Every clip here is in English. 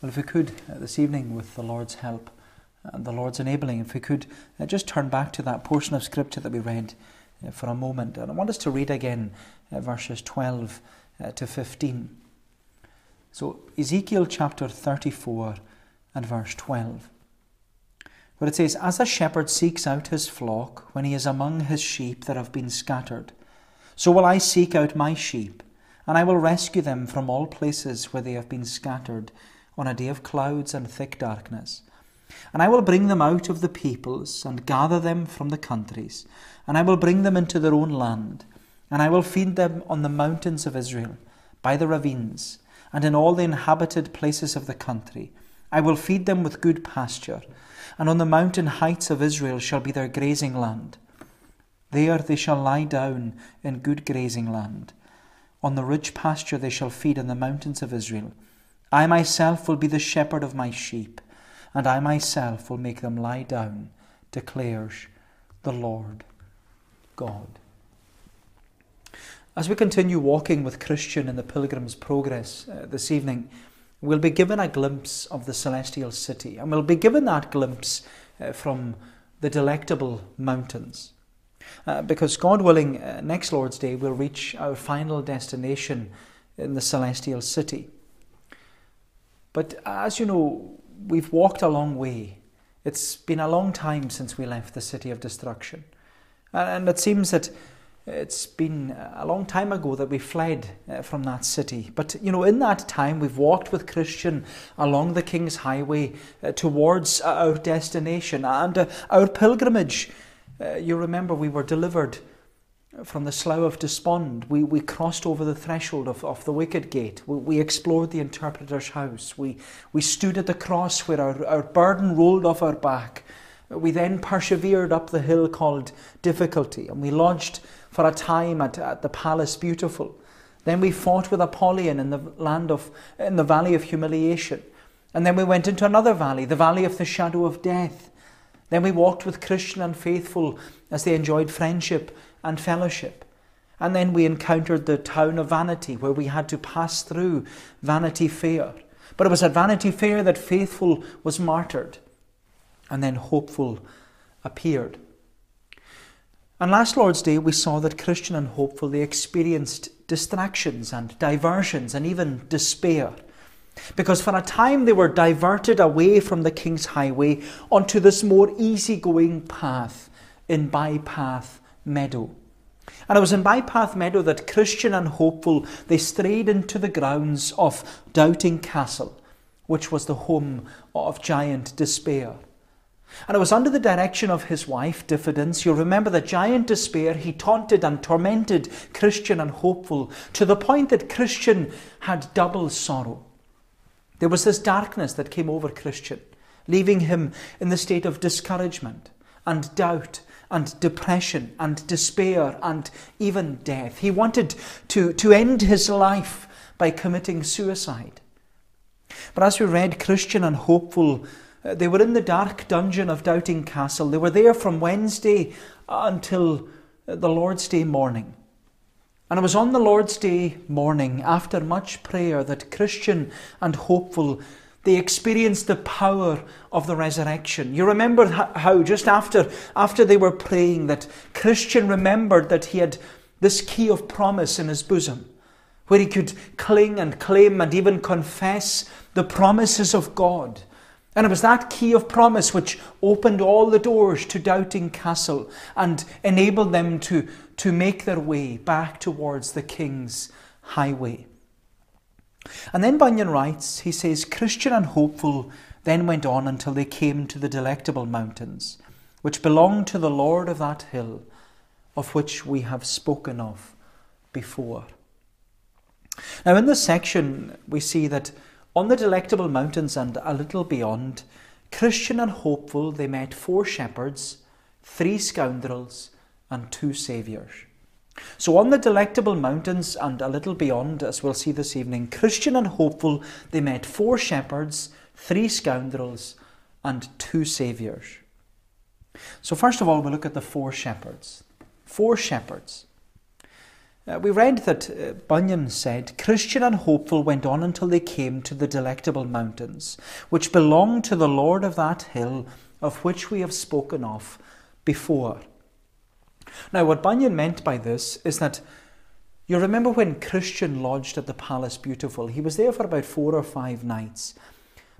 Well, if we could uh, this evening, with the Lord's help and the Lord's enabling, if we could uh, just turn back to that portion of Scripture that we read uh, for a moment. And I want us to read again uh, verses 12 uh, to 15. So, Ezekiel chapter 34 and verse 12, where it says, As a shepherd seeks out his flock when he is among his sheep that have been scattered, so will I seek out my sheep, and I will rescue them from all places where they have been scattered on a day of clouds and thick darkness. And I will bring them out of the peoples, and gather them from the countries, and I will bring them into their own land, and I will feed them on the mountains of Israel, by the ravines, and in all the inhabited places of the country. I will feed them with good pasture, and on the mountain heights of Israel shall be their grazing land. There they shall lie down in good grazing land. On the rich pasture they shall feed in the mountains of Israel. I myself will be the shepherd of my sheep, and I myself will make them lie down, declares the Lord God. As we continue walking with Christian in the Pilgrim's Progress uh, this evening, we'll be given a glimpse of the celestial city, and we'll be given that glimpse uh, from the delectable mountains. Uh, because God willing, uh, next Lord's Day we'll reach our final destination in the celestial city. But as you know, we've walked a long way. It's been a long time since we left the city of destruction. And it seems that it's been a long time ago that we fled uh, from that city. But, you know, in that time, we've walked with Christian along the King's Highway uh, towards our destination and uh, our pilgrimage. you remember we were delivered from the Slough of Despond, we, we crossed over the threshold of, of the wicket gate. We, we explored the interpreter's house. We, we stood at the cross where our, our burden rolled off our back. We then persevered up the hill called Difficulty, and we lodged for a time at, at the Palace Beautiful. Then we fought with Apollyon in the land of in the valley of humiliation. And then we went into another valley, the valley of the shadow of death. Then we walked with Christian and faithful as they enjoyed friendship and fellowship. And then we encountered the town of Vanity, where we had to pass through Vanity Fair. But it was at Vanity Fair that Faithful was martyred, and then Hopeful appeared. And last Lord's Day, we saw that Christian and Hopeful they experienced distractions and diversions and even despair. Because for a time they were diverted away from the King's Highway onto this more easygoing path in Bypath Meadow. And it was in Bypath Meadow that Christian and Hopeful they strayed into the grounds of Doubting Castle, which was the home of giant despair. And it was under the direction of his wife, Diffidence. You'll remember that giant despair, he taunted and tormented Christian and Hopeful to the point that Christian had double sorrow. There was this darkness that came over Christian, leaving him in the state of discouragement and doubt and depression and despair and even death. He wanted to, to end his life by committing suicide. But as we read, Christian and hopeful, uh, they were in the dark dungeon of Doubting Castle. They were there from Wednesday until the Lord's Day morning. And it was on the Lord's Day morning, after much prayer, that Christian and hopeful they experienced the power of the resurrection. You remember how just after, after they were praying that Christian remembered that he had this key of promise in his bosom, where he could cling and claim and even confess the promises of God. And it was that key of promise which opened all the doors to Doubting Castle and enabled them to, to make their way back towards the King's highway. And then Bunyan writes, he says, Christian and hopeful then went on until they came to the delectable mountains, which belong to the Lord of that hill, of which we have spoken of before. Now, in this section, we see that on the delectable mountains and a little beyond, Christian and hopeful, they met four shepherds, three scoundrels, and two saviours. So, on the delectable mountains and a little beyond, as we'll see this evening, Christian and hopeful, they met four shepherds, three scoundrels, and two saviours. So, first of all, we look at the four shepherds. Four shepherds. Uh, we read that uh, Bunyan said, Christian and hopeful went on until they came to the delectable mountains, which belong to the Lord of that hill of which we have spoken of before. Now, what Bunyan meant by this is that you remember when Christian lodged at the Palace Beautiful, he was there for about four or five nights.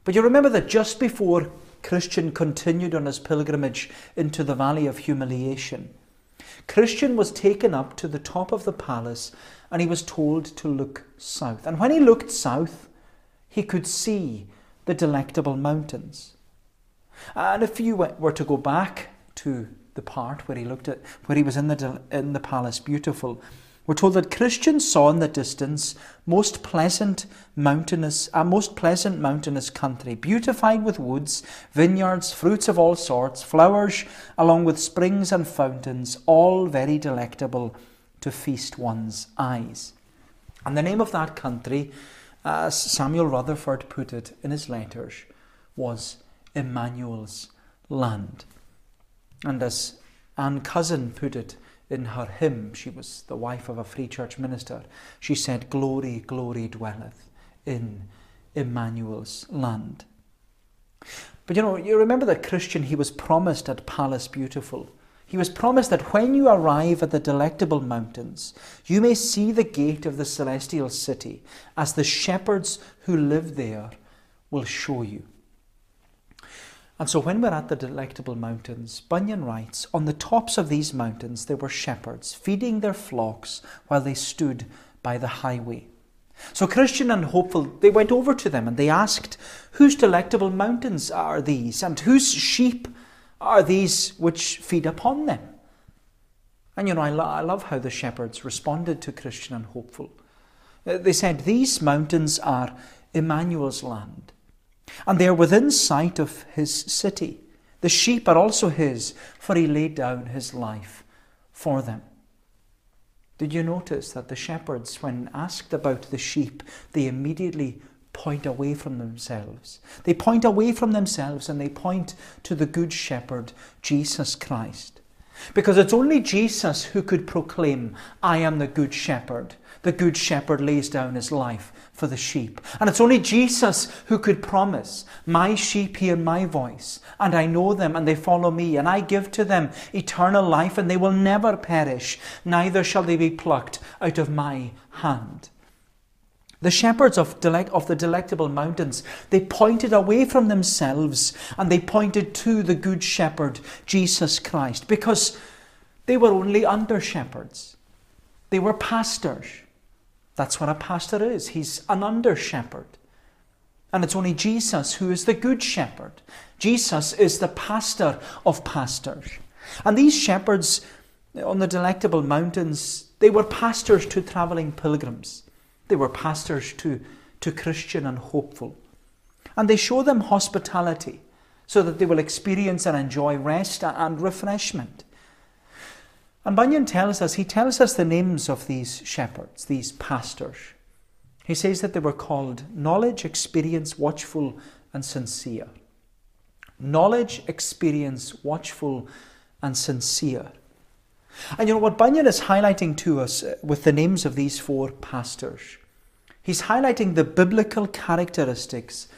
But you remember that just before Christian continued on his pilgrimage into the Valley of Humiliation, Christian was taken up to the top of the palace and he was told to look south. And when he looked south, he could see the delectable mountains. And if you were to go back to the part where he looked at where he was in the in the palace beautiful, we're told that Christian saw in the distance most pleasant mountainous, a most pleasant mountainous country, beautified with woods, vineyards, fruits of all sorts, flowers, along with springs and fountains, all very delectable to feast one's eyes. And the name of that country, uh, as Samuel Rutherford put it in his letters, was Emmanuel's land. And as Anne Cousin put it in her hymn, she was the wife of a free church minister, she said, Glory, glory dwelleth in Emmanuel's land. But you know, you remember that Christian, he was promised at Palace Beautiful. He was promised that when you arrive at the delectable mountains, you may see the gate of the celestial city, as the shepherds who live there will show you. And so when we're at the delectable mountains, Bunyan writes, on the tops of these mountains there were shepherds feeding their flocks while they stood by the highway. So Christian and hopeful, they went over to them and they asked, Whose delectable mountains are these, and whose sheep are these which feed upon them? And you know, I, lo- I love how the shepherds responded to Christian and hopeful. They said, These mountains are Emmanuel's land and they are within sight of his city. The sheep are also his, for he laid down his life for them. Did you notice that the shepherds, when asked about the sheep, they immediately point away from themselves? They point away from themselves and they point to the Good Shepherd, Jesus Christ. Because it's only Jesus who could proclaim, I am the Good Shepherd. The Good Shepherd lays down his life for the sheep. And it's only Jesus who could promise, My sheep hear my voice, and I know them, and they follow me, and I give to them eternal life, and they will never perish, neither shall they be plucked out of my hand. The shepherds of, delect, of the delectable mountains, they pointed away from themselves and they pointed to the good shepherd, Jesus Christ, because they were only under shepherds. They were pastors. That's what a pastor is. He's an under shepherd. And it's only Jesus who is the good shepherd. Jesus is the pastor of pastors. And these shepherds on the delectable mountains, they were pastors to travelling pilgrims. They were pastors to, to Christian and hopeful. And they show them hospitality so that they will experience and enjoy rest and refreshment. And Bunyan tells us, he tells us the names of these shepherds, these pastors. He says that they were called knowledge, experience, watchful, and sincere. Knowledge, experience, watchful, and sincere. And you know what Bunyan is highlighting to us uh, with the names of these four pastors? He's highlighting the biblical characteristics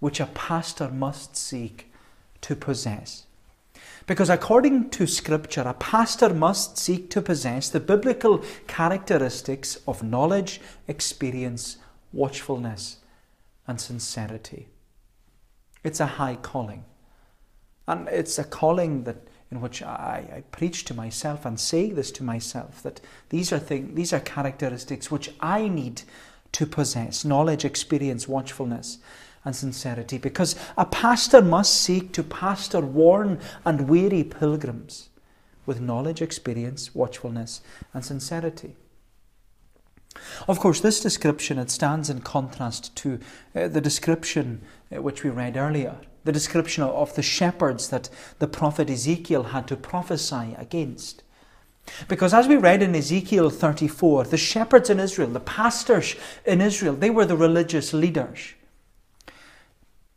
which a pastor must seek to possess. Because according to Scripture, a pastor must seek to possess the biblical characteristics of knowledge, experience, watchfulness, and sincerity. It's a high calling. And it's a calling that in which I, I, preach to myself and say this to myself that these are things, these are characteristics which I need to possess knowledge, experience, watchfulness, and sincerity because a pastor must seek to pastor worn and weary pilgrims with knowledge, experience, watchfulness, and sincerity. Of course, this description it stands in contrast to uh, the description uh, which we read earlier, the description of the shepherds that the prophet Ezekiel had to prophesy against. Because as we read in Ezekiel 34, the shepherds in Israel, the pastors in Israel, they were the religious leaders.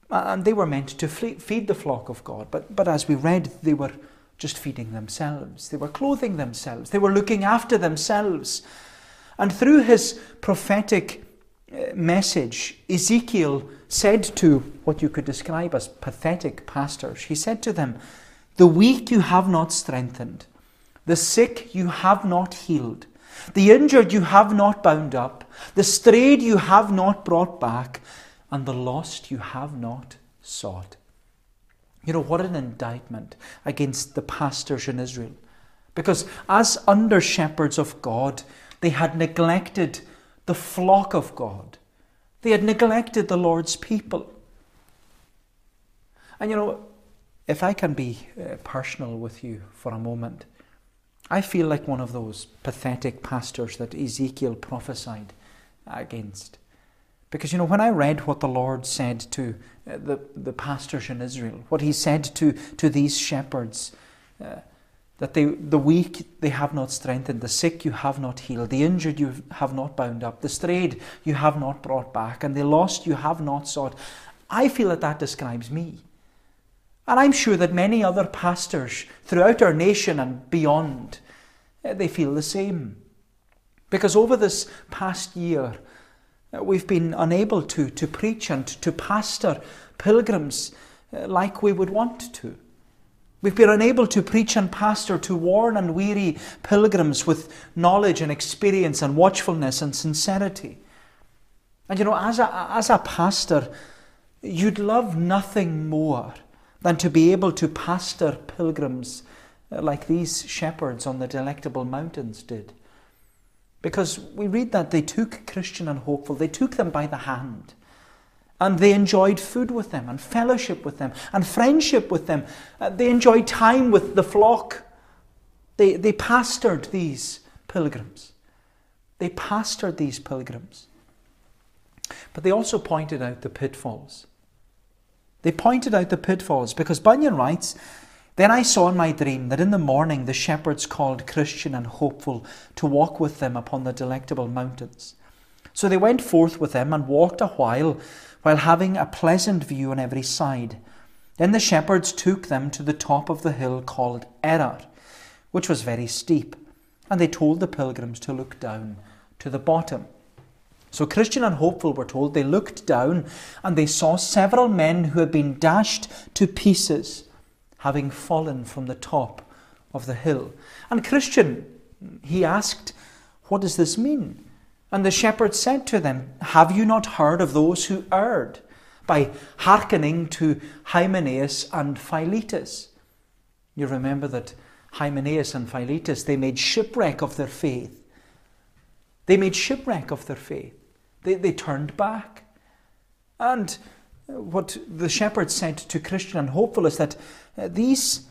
And they were meant to feed the flock of God. But, but as we read, they were just feeding themselves. They were clothing themselves. They were looking after themselves. And through his prophetic uh, message, Ezekiel said to what you could describe as pathetic pastors, he said to them, The weak you have not strengthened, the sick you have not healed, the injured you have not bound up, the strayed you have not brought back, and the lost you have not sought. You know, what an indictment against the pastors in Israel. Because as under shepherds of God, they had neglected the flock of God. They had neglected the Lord's people. And you know, if I can be uh, personal with you for a moment, I feel like one of those pathetic pastors that Ezekiel prophesied against. Because, you know, when I read what the Lord said to uh, the, the pastors in Israel, what he said to, to these shepherds, uh, that they, the weak they have not strengthened, the sick you have not healed, the injured you have not bound up, the strayed you have not brought back, and the lost you have not sought. I feel that that describes me. And I'm sure that many other pastors throughout our nation and beyond, uh, they feel the same. Because over this past year, we've been unable to, to preach and to pastor pilgrims uh, like we would want to. We've been unable to preach and pastor to worn and weary pilgrims with knowledge and experience and watchfulness and sincerity. And you know, as a, as a pastor, you'd love nothing more than to be able to pastor pilgrims uh, like these shepherds on the delectable mountains did. Because we read that they took Christian and hopeful, they took them by the hand. And they enjoyed food with them, and fellowship with them, and friendship with them. Uh, they enjoyed time with the flock. They, they pastored these pilgrims. They pastored these pilgrims. But they also pointed out the pitfalls. They pointed out the pitfalls because Bunyan writes, Then I saw in my dream that in the morning the shepherds called Christian and hopeful to walk with them upon the delectable mountains. So they went forth with them and walked a while while having a pleasant view on every side. Then the shepherds took them to the top of the hill called Error, which was very steep, and they told the pilgrims to look down to the bottom. So Christian and Hopeful were told they looked down and they saw several men who had been dashed to pieces, having fallen from the top of the hill. And Christian, he asked, What does this mean? And the shepherd said to them, Have you not heard of those who erred by hearkening to Hymenaeus and Philetus? You remember that Hymenaeus and Philetus, they made shipwreck of their faith. They made shipwreck of their faith. They, they turned back. And what the shepherd said to Christian and Hopeful is that uh, these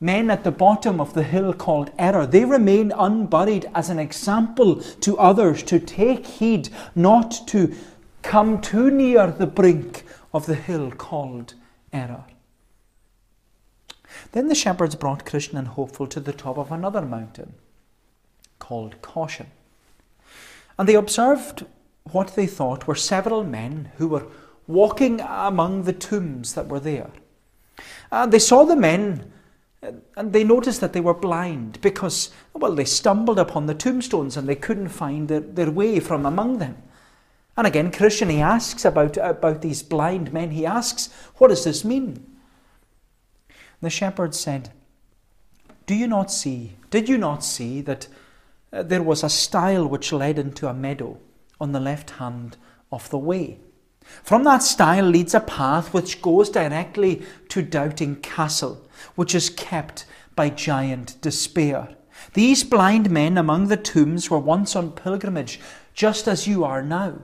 men at the bottom of the hill called error, they remain unburied as an example to others to take heed not to come too near the brink of the hill called error. Then the shepherds brought Christian and Hopeful to the top of another mountain called Caution. And they observed what they thought were several men who were walking among the tombs that were there. And they saw the men and they noticed that they were blind because, well, they stumbled upon the tombstones and they couldn't find their, their way from among them. And again, Christian, he asks about, about these blind men. He asks, What does this mean? The shepherd said, Do you not see, did you not see that uh, there was a stile which led into a meadow on the left hand of the way? From that stile leads a path which goes directly to Doubting Castle which is kept by giant despair. These blind men among the tombs were once on pilgrimage, just as you are now.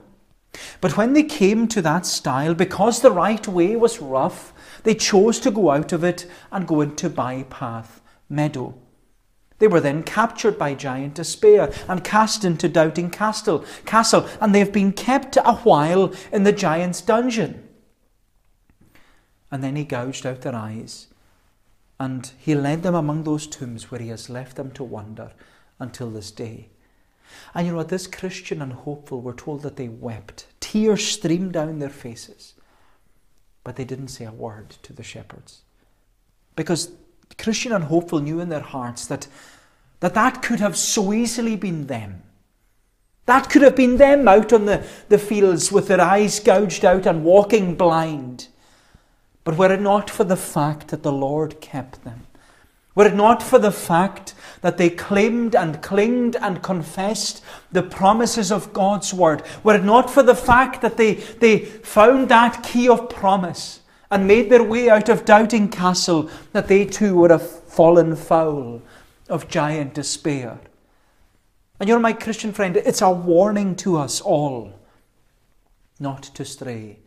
But when they came to that stile, because the right way was rough, they chose to go out of it and go into Bypath Meadow. They were then captured by giant despair and cast into Doubting Castle, castle, and they have been kept a while in the giant's dungeon. And then he gouged out their eyes and he led them among those tombs where he has left them to wander until this day. And you know what? This Christian and hopeful were told that they wept. Tears streamed down their faces. But they didn't say a word to the shepherds. Because Christian and hopeful knew in their hearts that that, that could have so easily been them. That could have been them out on the, the fields with their eyes gouged out and walking blind. But were it not for the fact that the Lord kept them, were it not for the fact that they claimed and clinged and confessed the promises of God's word, were it not for the fact that they, they found that key of promise and made their way out of Doubting Castle, that they too would have fallen foul of giant despair. And you know, my Christian friend, it's a warning to us all not to stray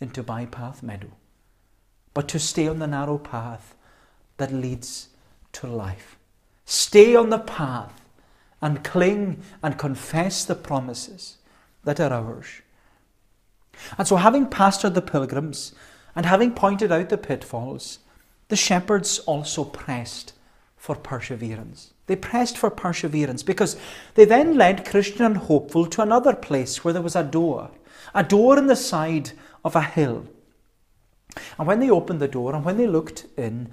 into bypath meadow, but to stay on the narrow path that leads to life. Stay on the path and cling and confess the promises that are ours. And so, having pastored the pilgrims and having pointed out the pitfalls, the shepherds also pressed for perseverance. They pressed for perseverance because they then led Christian and Hopeful to another place where there was a door, a door in the side of a hill. And when they opened the door and when they looked in,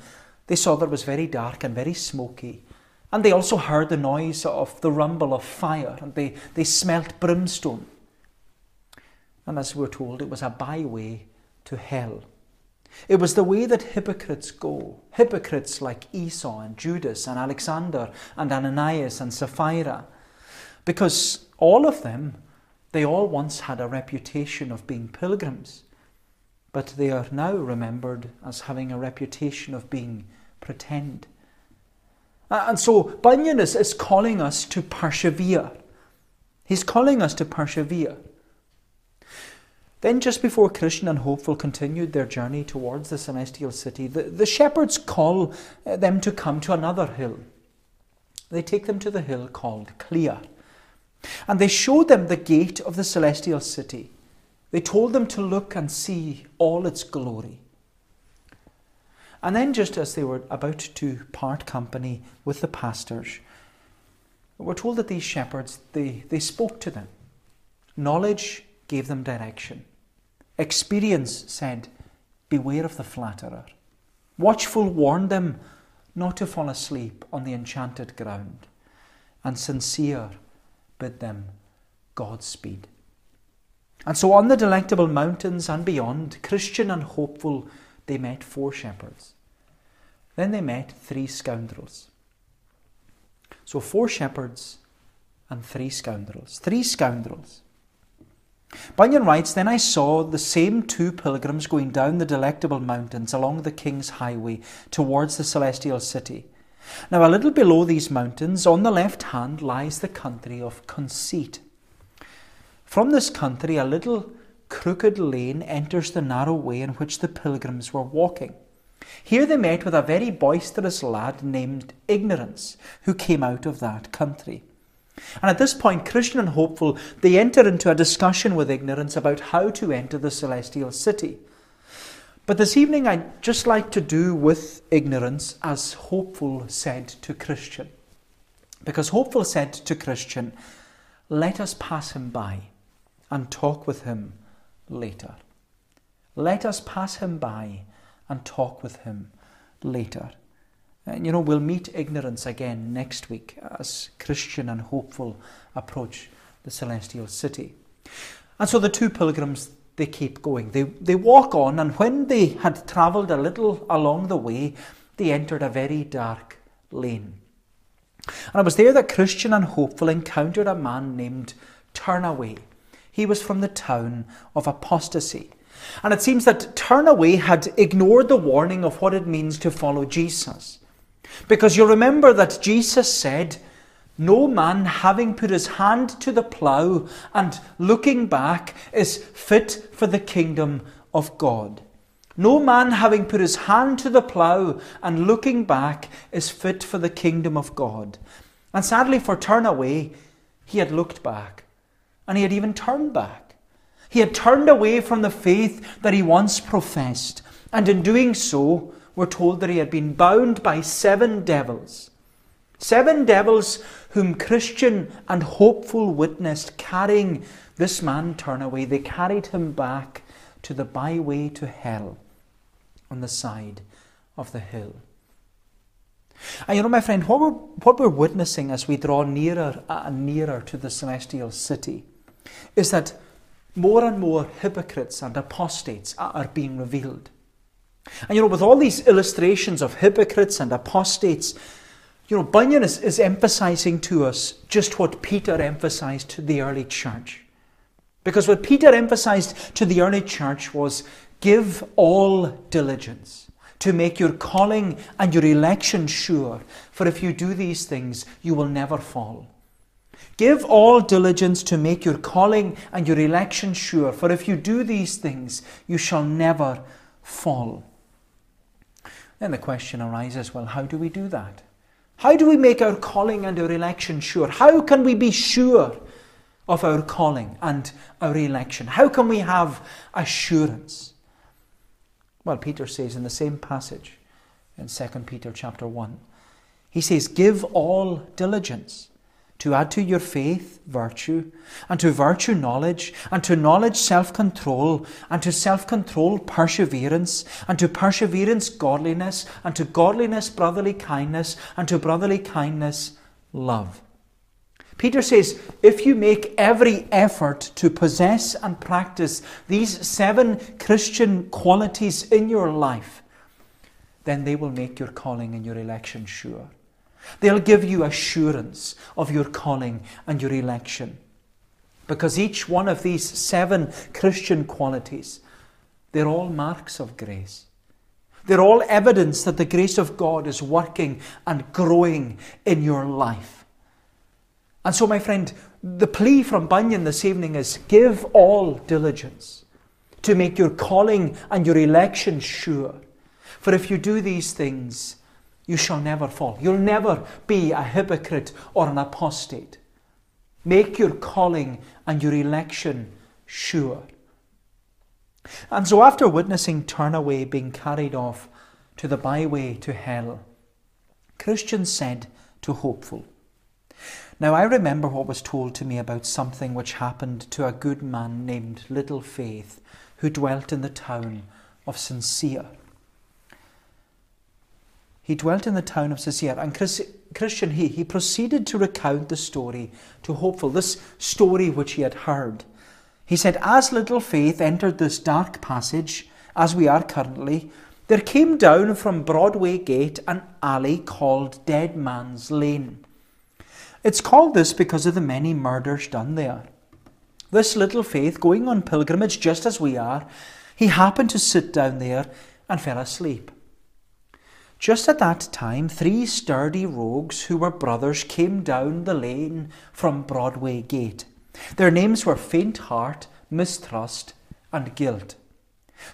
they saw that it was very dark and very smoky. And they also heard the noise of the rumble of fire, and they, they smelt brimstone. And as we're told, it was a byway to hell. It was the way that hypocrites go. Hypocrites like Esau and Judas and Alexander and Ananias and Sapphira. Because all of them, they all once had a reputation of being pilgrims. But they are now remembered as having a reputation of being pretend. And so Bunyan is, is calling us to persevere. He's calling us to persevere. Then, just before Christian and Hopeful continued their journey towards the celestial city, the, the shepherds call uh, them to come to another hill. They take them to the hill called Clear. And they showed them the gate of the celestial city. They told them to look and see all its glory. And then, just as they were about to part company with the pastors, we're told that these shepherds, they, they spoke to them. Knowledge gave them direction. Experience said, Beware of the flatterer. Watchful warned them not to fall asleep on the enchanted ground. And sincere bid them Godspeed. And so on the delectable mountains and beyond, Christian and hopeful, they met four shepherds. Then they met three scoundrels. So four shepherds and three scoundrels. Three scoundrels. Bunyan writes, Then I saw the same two pilgrims going down the delectable mountains along the king's highway towards the celestial city. Now, a little below these mountains, on the left hand, lies the country of Conceit. From this country, a little crooked lane enters the narrow way in which the pilgrims were walking. Here they met with a very boisterous lad named Ignorance, who came out of that country. And at this point, Christian and Hopeful, they enter into a discussion with ignorance about how to enter the celestial city. But this evening, I'd just like to do with ignorance as Hopeful said to Christian. Because Hopeful said to Christian, Let us pass him by and talk with him later. Let us pass him by and talk with him later. And you know, we'll meet ignorance again next week as Christian and hopeful approach the celestial city. And so the two pilgrims, they keep going. They, they walk on, and when they had travelled a little along the way, they entered a very dark lane. And it was there that Christian and hopeful encountered a man named Turnaway. He was from the town of apostasy. And it seems that Turnaway had ignored the warning of what it means to follow Jesus. Because you remember that Jesus said, No man having put his hand to the plough and looking back is fit for the kingdom of God. No man having put his hand to the plough and looking back is fit for the kingdom of God. And sadly, for Turnaway, he had looked back and he had even turned back. He had turned away from the faith that he once professed, and in doing so, we're told that he had been bound by seven devils. Seven devils whom Christian and hopeful witnessed carrying this man Turnaway. They carried him back to the byway to hell on the side of the hill. And you know, my friend, what we're, what we're witnessing as we draw nearer and nearer to the celestial city is that more and more hypocrites and apostates are being revealed. And you know, with all these illustrations of hypocrites and apostates, you know, Bunyan is, is emphasizing to us just what Peter emphasized to the early church. Because what Peter emphasized to the early church was give all diligence to make your calling and your election sure, for if you do these things, you will never fall. Give all diligence to make your calling and your election sure, for if you do these things, you shall never fall. Then the question arises well, how do we do that? How do we make our calling and our election sure? How can we be sure of our calling and our election? How can we have assurance? Well, Peter says in the same passage in 2 Peter chapter 1, he says, Give all diligence to add to your faith virtue, and to virtue knowledge, and to knowledge self control, and to self control perseverance, and to perseverance godliness, and to godliness brotherly kindness, and to brotherly kindness love. Peter says, if you make every effort to possess and practice these seven Christian qualities in your life, then they will make your calling and your election sure. They'll give you assurance of your calling and your election. Because each one of these seven Christian qualities, they're all marks of grace. They're all evidence that the grace of God is working and growing in your life. And so, my friend, the plea from Bunyan this evening is give all diligence to make your calling and your election sure. For if you do these things, you shall never fall. You'll never be a hypocrite or an apostate. Make your calling and your election sure. And so, after witnessing Turnaway being carried off to the byway to hell, Christian said to Hopeful, now I remember what was told to me about something which happened to a good man named Little Faith, who dwelt in the town of Sincere. He dwelt in the town of Sincere, and Christian, he, he proceeded to recount the story to Hopeful, this story which he had heard. He said, As Little Faith entered this dark passage, as we are currently, there came down from Broadway Gate an alley called Dead Man's Lane. It's called this because of the many murders done there. This little faith, going on pilgrimage just as we are, he happened to sit down there and fell asleep. Just at that time, three sturdy rogues who were brothers came down the lane from Broadway Gate. Their names were Faint Heart, Mistrust, and Guilt.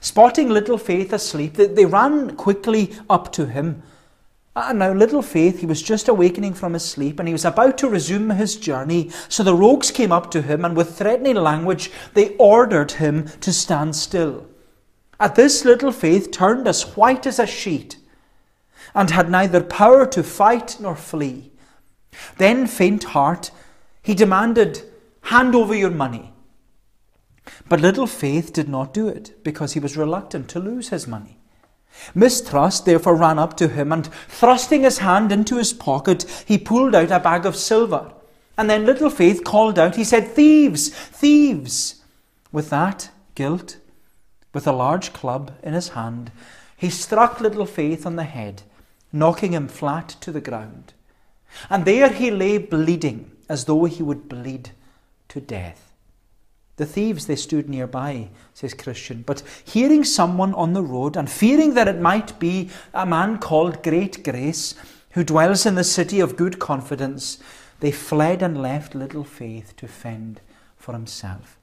Spotting little Faith asleep, they ran quickly up to him and now, little Faith, he was just awakening from his sleep and he was about to resume his journey. So the rogues came up to him and, with threatening language, they ordered him to stand still. At this, little Faith turned as white as a sheet and had neither power to fight nor flee. Then, faint heart, he demanded, Hand over your money. But little Faith did not do it because he was reluctant to lose his money. Mistrust therefore ran up to him, and thrusting his hand into his pocket, he pulled out a bag of silver. And then little Faith called out, he said, Thieves! Thieves! With that, guilt, with a large club in his hand, he struck little Faith on the head, knocking him flat to the ground. And there he lay bleeding, as though he would bleed to death. The thieves, they stood nearby, says Christian. But hearing someone on the road, and fearing that it might be a man called Great Grace, who dwells in the city of good confidence, they fled and left little faith to fend for himself.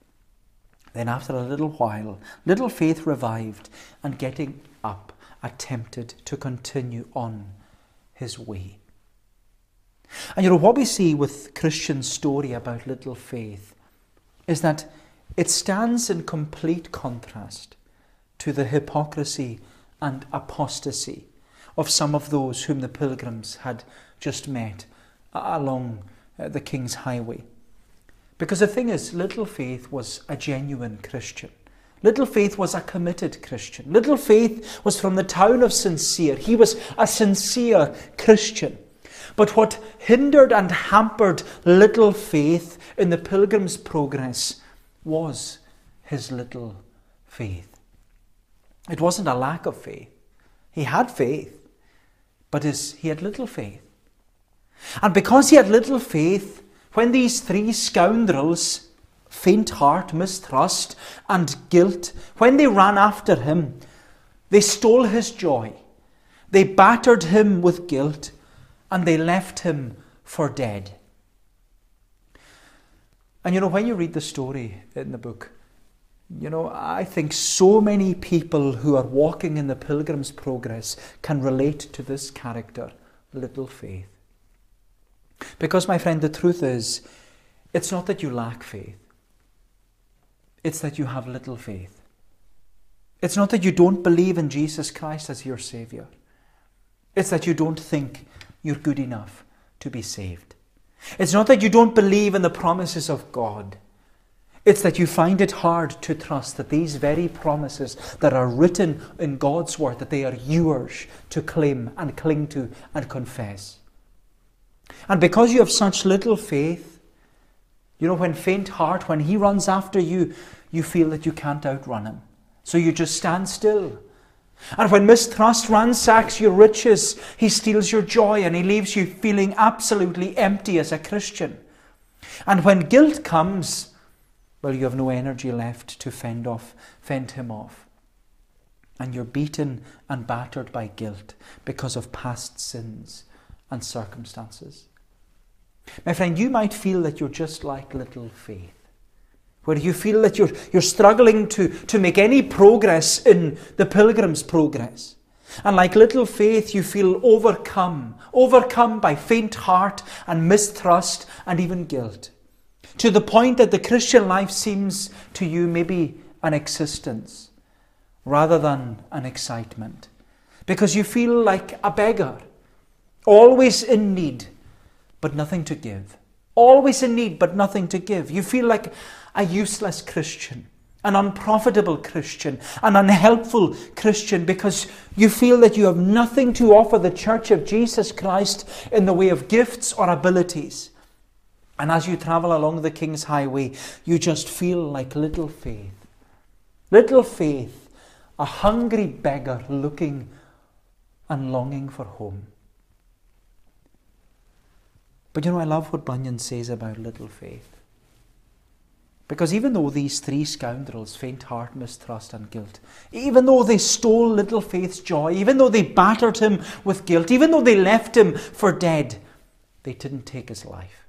Then, after a little while, little faith revived, and getting up, attempted to continue on his way. And you know what we see with Christian's story about little faith is that it stands in complete contrast to the hypocrisy and apostasy of some of those whom the pilgrims had just met along uh, the King's Highway. Because the thing is, Little Faith was a genuine Christian. Little Faith was a committed Christian. Little Faith was from the town of Sincere. He was a sincere Christian. But what hindered and hampered Little Faith in the pilgrim's progress was his little faith. It wasn't a lack of faith. He had faith, but his, he had little faith. And because he had little faith, when these three scoundrels faint heart, mistrust, and guilt, when they ran after him, they stole his joy. They battered him with guilt, and they left him for dead. And you know, when you read the story in the book, you know, I think so many people who are walking in the Pilgrim's Progress can relate to this character, little faith. Because, my friend, the truth is, it's not that you lack faith. It's that you have little faith. It's not that you don't believe in Jesus Christ as your Saviour. It's that you don't think you're good enough to be saved. It's not that you don't believe in the promises of God. It's that you find it hard to trust that these very promises that are written in God's Word, that they are yours to claim and cling to and confess. And because you have such little faith, you know, when faint heart, when he runs after you, you feel that you can't outrun him. So you just stand still. And when mistrust ransacks your riches, he steals your joy and he leaves you feeling absolutely empty as a Christian. And when guilt comes, well, you have no energy left to fend off, fend him off. And you're beaten and battered by guilt because of past sins and circumstances. My friend, you might feel that you're just like little faith, where you feel that you're, you're struggling to, to make any progress in the pilgrim's progress. And like little faith, you feel overcome, overcome by faint heart and mistrust and even guilt. To the point that the Christian life seems to you maybe an existence rather than an excitement. Because you feel like a beggar, always in need, but nothing to give. Always in need, but nothing to give. You feel like a useless Christian, an unprofitable Christian, an unhelpful Christian because you feel that you have nothing to offer the church of Jesus Christ in the way of gifts or abilities. And as you travel along the King's Highway, you just feel like little faith. Little faith, a hungry beggar looking and longing for home. But you know, I love what Bunyan says about little faith. Because even though these three scoundrels, faint heart, mistrust, and guilt, even though they stole little faith's joy, even though they battered him with guilt, even though they left him for dead, they didn't take his life.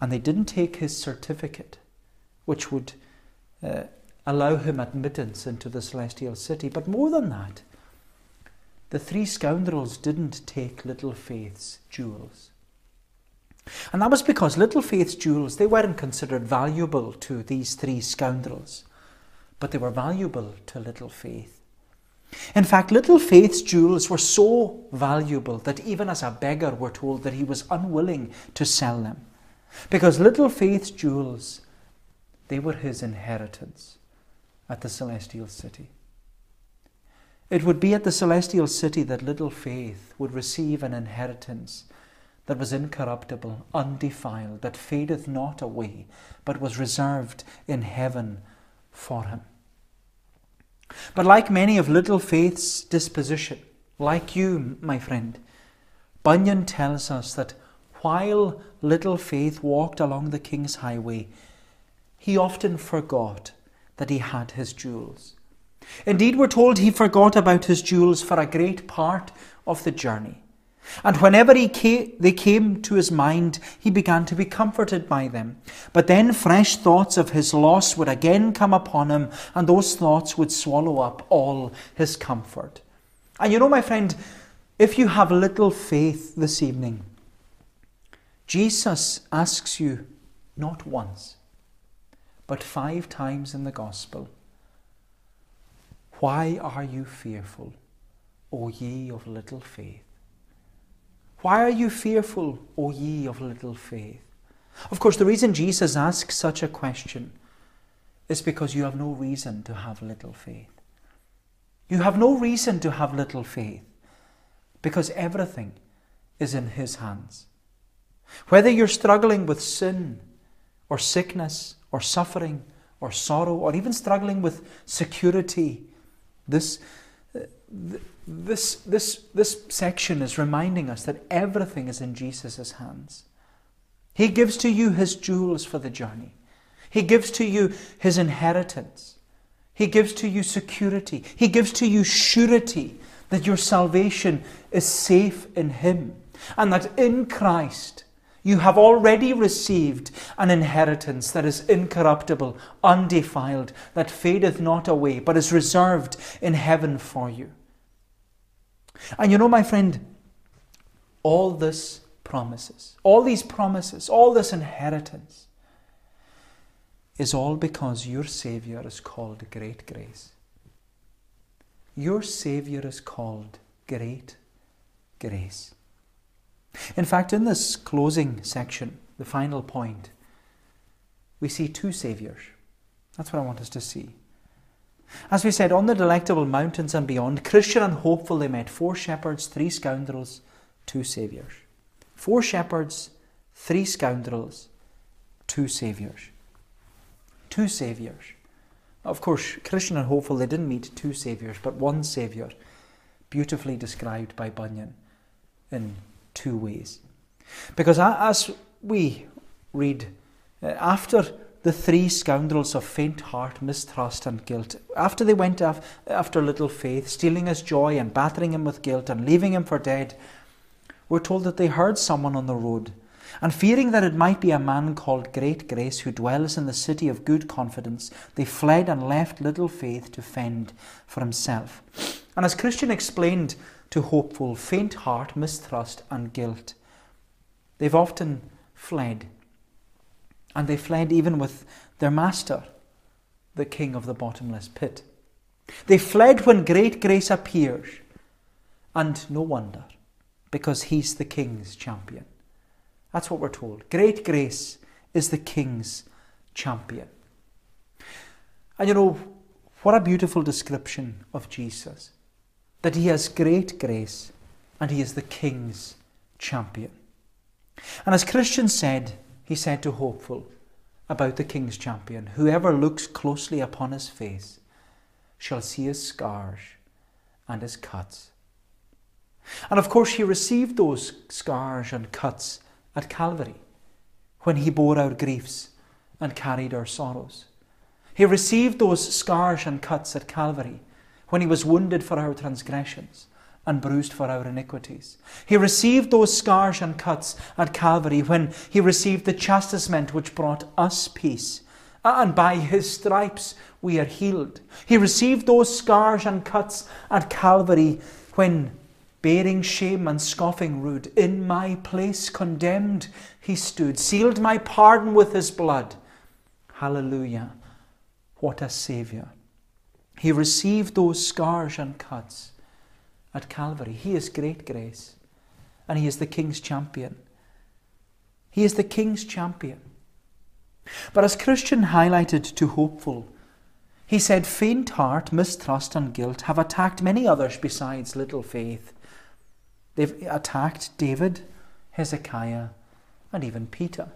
And they didn't take his certificate, which would uh, allow him admittance into the celestial city. But more than that, the three scoundrels didn't take little faith's jewels. And that was because Little Faith's jewels, they weren't considered valuable to these three scoundrels, but they were valuable to Little Faith. In fact, Little Faith's jewels were so valuable that even as a beggar, we're told that he was unwilling to sell them. Because Little Faith's jewels, they were his inheritance at the celestial city. It would be at the celestial city that Little Faith would receive an inheritance that was incorruptible, undefiled, that fadeth not away, but was reserved in heaven for him. But like many of little faith's disposition, like you, my friend, Bunyan tells us that while little faith walked along the king's highway, he often forgot that he had his jewels. Indeed, we're told he forgot about his jewels for a great part of the journey. And whenever he came, they came to his mind, he began to be comforted by them. But then fresh thoughts of his loss would again come upon him, and those thoughts would swallow up all his comfort. And you know, my friend, if you have little faith this evening, Jesus asks you not once, but five times in the Gospel, Why are you fearful, O ye of little faith? Why are you fearful, O ye of little faith? Of course, the reason Jesus asks such a question is because you have no reason to have little faith. You have no reason to have little faith because everything is in His hands. Whether you're struggling with sin or sickness or suffering or sorrow or even struggling with security, this, this, this, this section is reminding us that everything is in Jesus' hands. He gives to you His jewels for the journey. He gives to you His inheritance. He gives to you security. He gives to you surety that your salvation is safe in Him and that in Christ you have already received an inheritance that is incorruptible, undefiled, that fadeth not away, but is reserved in heaven for you. And you know, my friend, all this promises, all these promises, all this inheritance is all because your Saviour is called Great Grace. Your Saviour is called Great Grace. In fact, in this closing section, the final point, we see two Saviours. That's what I want us to see. As we said, on the delectable mountains and beyond, Christian and hopeful, they met four shepherds, three scoundrels, two Saviours. Four shepherds, three scoundrels, two Saviours two saviours. Of course, Christian and hopeful, they didn't meet two saviours, but one saviour, beautifully described by Bunyan in two ways. Because as we read, uh, after the three scoundrels of faint heart, mistrust, and guilt, after they went after little faith, stealing his joy and battering him with guilt and leaving him for dead, we're told that they heard someone on the road and fearing that it might be a man called Great Grace who dwells in the city of good confidence, they fled and left little faith to fend for himself. And as Christian explained to hopeful, faint heart, mistrust, and guilt, they've often fled. And they fled even with their master, the king of the bottomless pit. They fled when great grace appears, and no wonder, because he's the king's champion. That's what we're told. Great grace is the king's champion. And you know, what a beautiful description of Jesus. That he has great grace and he is the king's champion. And as Christian said, he said to Hopeful about the king's champion, whoever looks closely upon his face shall see his scars and his cuts. And of course, he received those scars and cuts at Calvary when he bore our griefs and carried our sorrows. He received those scars and cuts at Calvary when he was wounded for our transgressions and bruised for our iniquities. He received those scars and cuts at Calvary when he received the chastisement which brought us peace. And by his stripes we are healed. He received those scars and cuts at Calvary when bearing shame and scoffing rude. In my place condemned he stood, sealed my pardon with his blood. Hallelujah. What a Saviour. He received those scars and cuts at Calvary. He is great grace, and he is the King's champion. He is the King's champion. But as Christian highlighted to hopeful, he said, Faint heart, mistrust, and guilt have attacked many others besides little faith. They've attacked David, Hezekiah, and even Peter.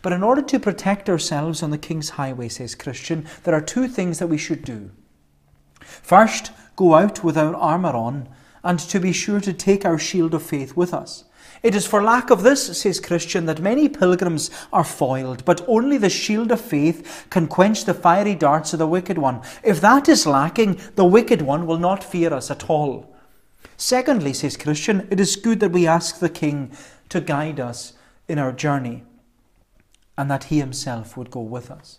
But in order to protect ourselves on the king's highway, says Christian, there are two things that we should do. First, go out with our armour on, and to be sure to take our shield of faith with us. It is for lack of this, says Christian, that many pilgrims are foiled, but only the shield of faith can quench the fiery darts of the wicked one. If that is lacking, the wicked one will not fear us at all. Secondly, says Christian, it is good that we ask the King to guide us in our journey and that he himself would go with us.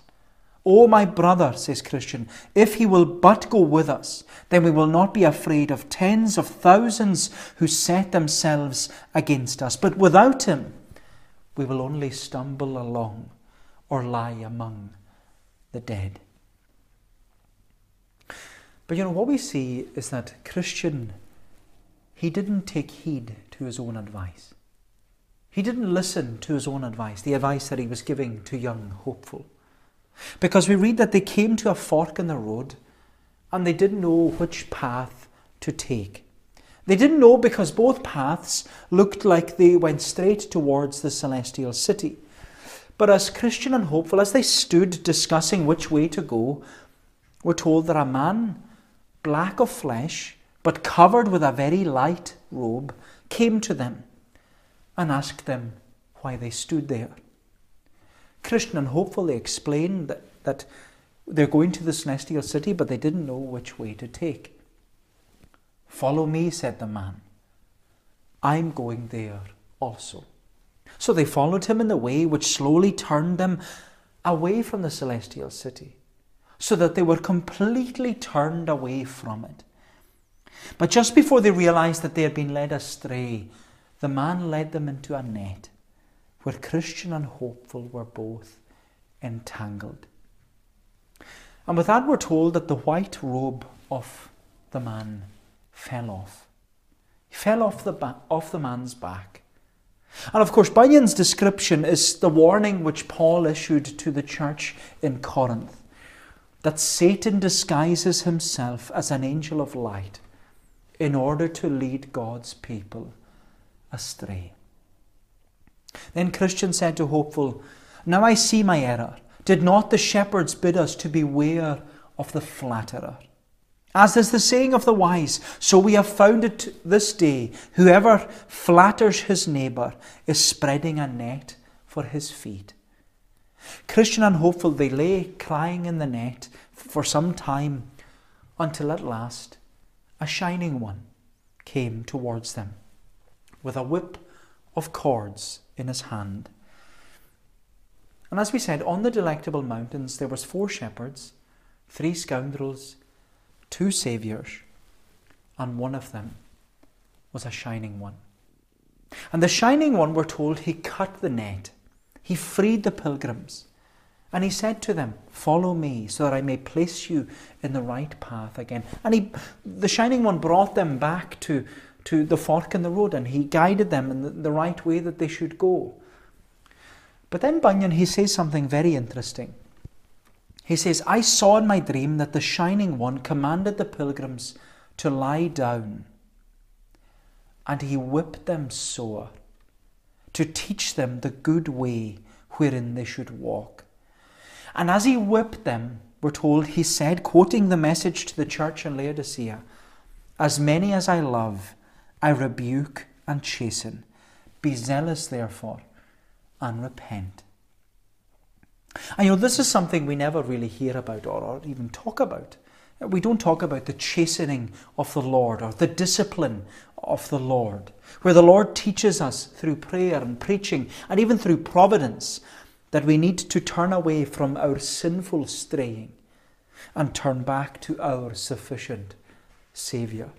Oh, my brother, says Christian, if he will but go with us, then we will not be afraid of tens of thousands who set themselves against us. But without him, we will only stumble along or lie among the dead. But you know, what we see is that Christian he didn't take heed to his own advice. He didn't listen to his own advice, the advice that he was giving to young hopeful. Because we read that they came to a fork in the road and they didn't know which path to take. They didn't know because both paths looked like they went straight towards the celestial city. But as Christian and hopeful, as they stood discussing which way to go, we're told that a man, black of flesh, but covered with a very light robe, came to them and asked them why they stood there. Christian and hopeful, they explained that, that they're going to the celestial city, but they didn't know which way to take. Follow me, said the man. I'm going there also. So they followed him in the way which slowly turned them away from the celestial city, so that they were completely turned away from it. But just before they realized that they had been led astray, the man led them into a net where Christian and hopeful were both entangled. And with that, we're told that the white robe of the man fell off. He fell off the, ba- off the man's back. And of course, Bunyan's description is the warning which Paul issued to the church in Corinth that Satan disguises himself as an angel of light in order to lead God's people astray. Then Christian said to Hopeful, Now I see my error. Did not the shepherds bid us to beware of the flatterer? As is the saying of the wise, so we have found it this day whoever flatters his neighbour is spreading a net for his feet. Christian and hopeful, they lay crying in the net for some time until at last a shining one came towards them with a whip of cords in his hand. And as we said, on the delectable mountains there was four shepherds, three scoundrels, two saviours, and one of them was a shining one. And the shining one, we're told, he cut the net. He freed the pilgrims. And he said to them, Follow me, so that I may place you in the right path again. And he, the Shining One brought them back to, to the fork in the road, and he guided them in the, right way that they should go. But then Bunyan, he says something very interesting. He says, I saw in my dream that the Shining One commanded the pilgrims to lie down, and he whipped them sore to teach them the good way wherein they should walk. And as he whipped them, we're told, he said, quoting the message to the church in Laodicea, As many as I love, I rebuke and chasten. Be zealous, therefore, and repent. And you know, this is something we never really hear about or, or even talk about. We don't talk about the chastening of the Lord or the discipline of the Lord, where the Lord teaches us through prayer and preaching and even through providence that we need to turn away from our sinful straying and turn back to our sufficient Saviour.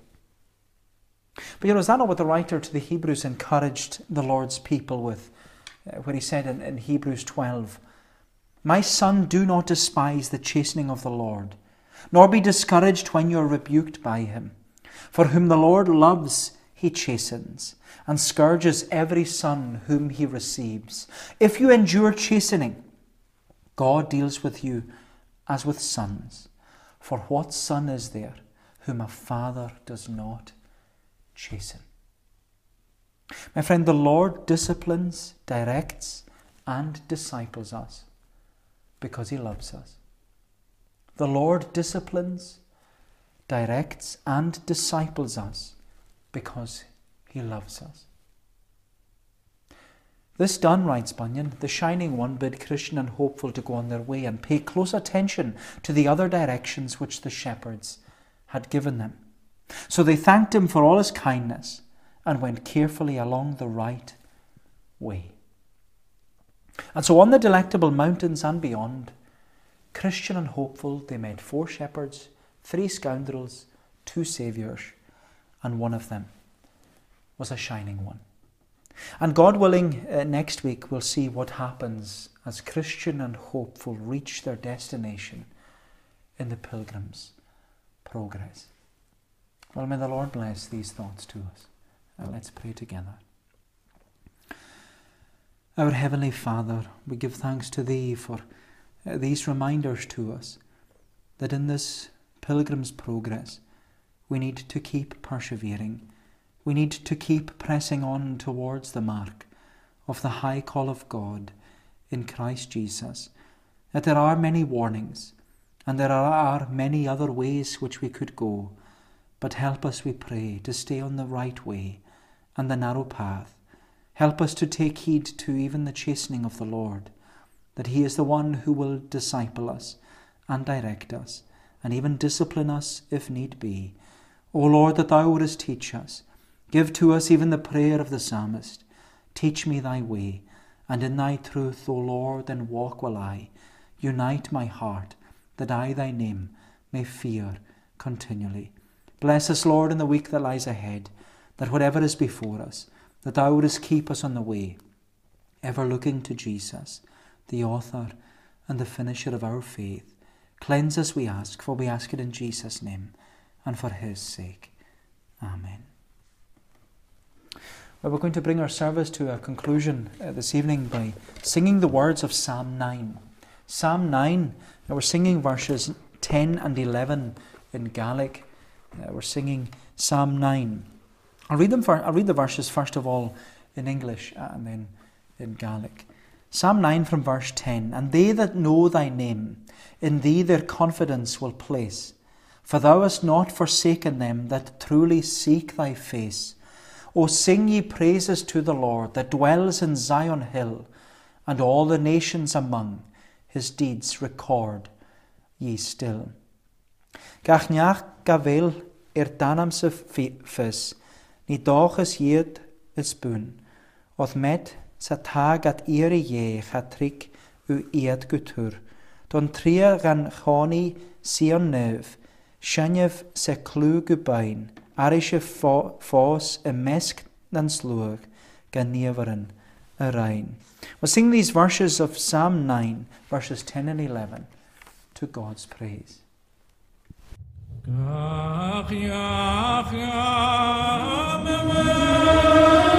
But you know, is that not what the writer to the Hebrews encouraged the Lord's people with? Uh, when he said in, in Hebrews 12, my son, do not despise the chastening of the Lord, nor be discouraged when you are rebuked by him. For whom the Lord loves, he chastens, and scourges every son whom he receives. If you endure chastening, God deals with you as with sons. For what son is there whom a father does not chasten? My friend, the Lord disciplines, directs, and disciples us because He loves us. The Lord disciplines, directs, and disciples us because He loves us. This done, writes Bunyan, the Shining One bid Christian and Hopeful to go on their way and pay close attention to the other directions which the shepherds had given them. So they thanked him for all his kindness and went carefully along the right way. And so on the delectable mountains and beyond, Christian and hopeful, they met four shepherds, three scoundrels, two saviours, and one of them was a shining one. And God willing, uh, next week we'll see what happens as Christian and hopeful reach their destination in the pilgrim's progress. Well, may the Lord bless these thoughts to us. And let's pray together. Our Heavenly Father, we give thanks to Thee for uh, these reminders to us that in this pilgrim's progress, we need to keep persevering. We need to keep pressing on towards the mark of the high call of God in Christ Jesus. That there are many warnings and there are many other ways which we could go, but help us, we pray, to stay on the right way and the narrow path. Help us to take heed to even the chastening of the Lord, that He is the one who will disciple us and direct us, and even discipline us if need be. O Lord, that Thou wouldest teach us. Give to us even the prayer of the psalmist. Teach me Thy way, and in Thy truth, O Lord, then walk will I. Unite my heart, that I Thy name may fear continually. Bless us, Lord, in the week that lies ahead, that whatever is before us, that Thou wouldest keep us on the way, ever looking to Jesus, the author and the finisher of our faith. Cleanse us, we ask, for we ask it in Jesus' name and for His sake. Amen. Well, we're going to bring our service to a conclusion uh, this evening by singing the words of Psalm 9. Psalm 9, uh, we're singing verses 10 and 11 in Gaelic. Uh, we're singing Psalm 9. I'll read them. For, I'll read the verses first of all in English uh, and then in Gaelic. Psalm 9 from verse 10 And they that know thy name, in thee their confidence will place. For thou hast not forsaken them that truly seek thy face. O sing ye praises to the Lord that dwells in Zion hill, and all the nations among his deeds record ye still. Gach neach gavel er danam se fis, ni dochas jed is boon, oth met sa tag at ire je chatrik u iad don tria gan choni sion nev, Sianef se clw gybain, arish y ffos y mesg na'n slwg gan niafaren y. We'll sing these verses of Psalm 9, verses 10 and 11, to God's praise. Gach, yach, for semesken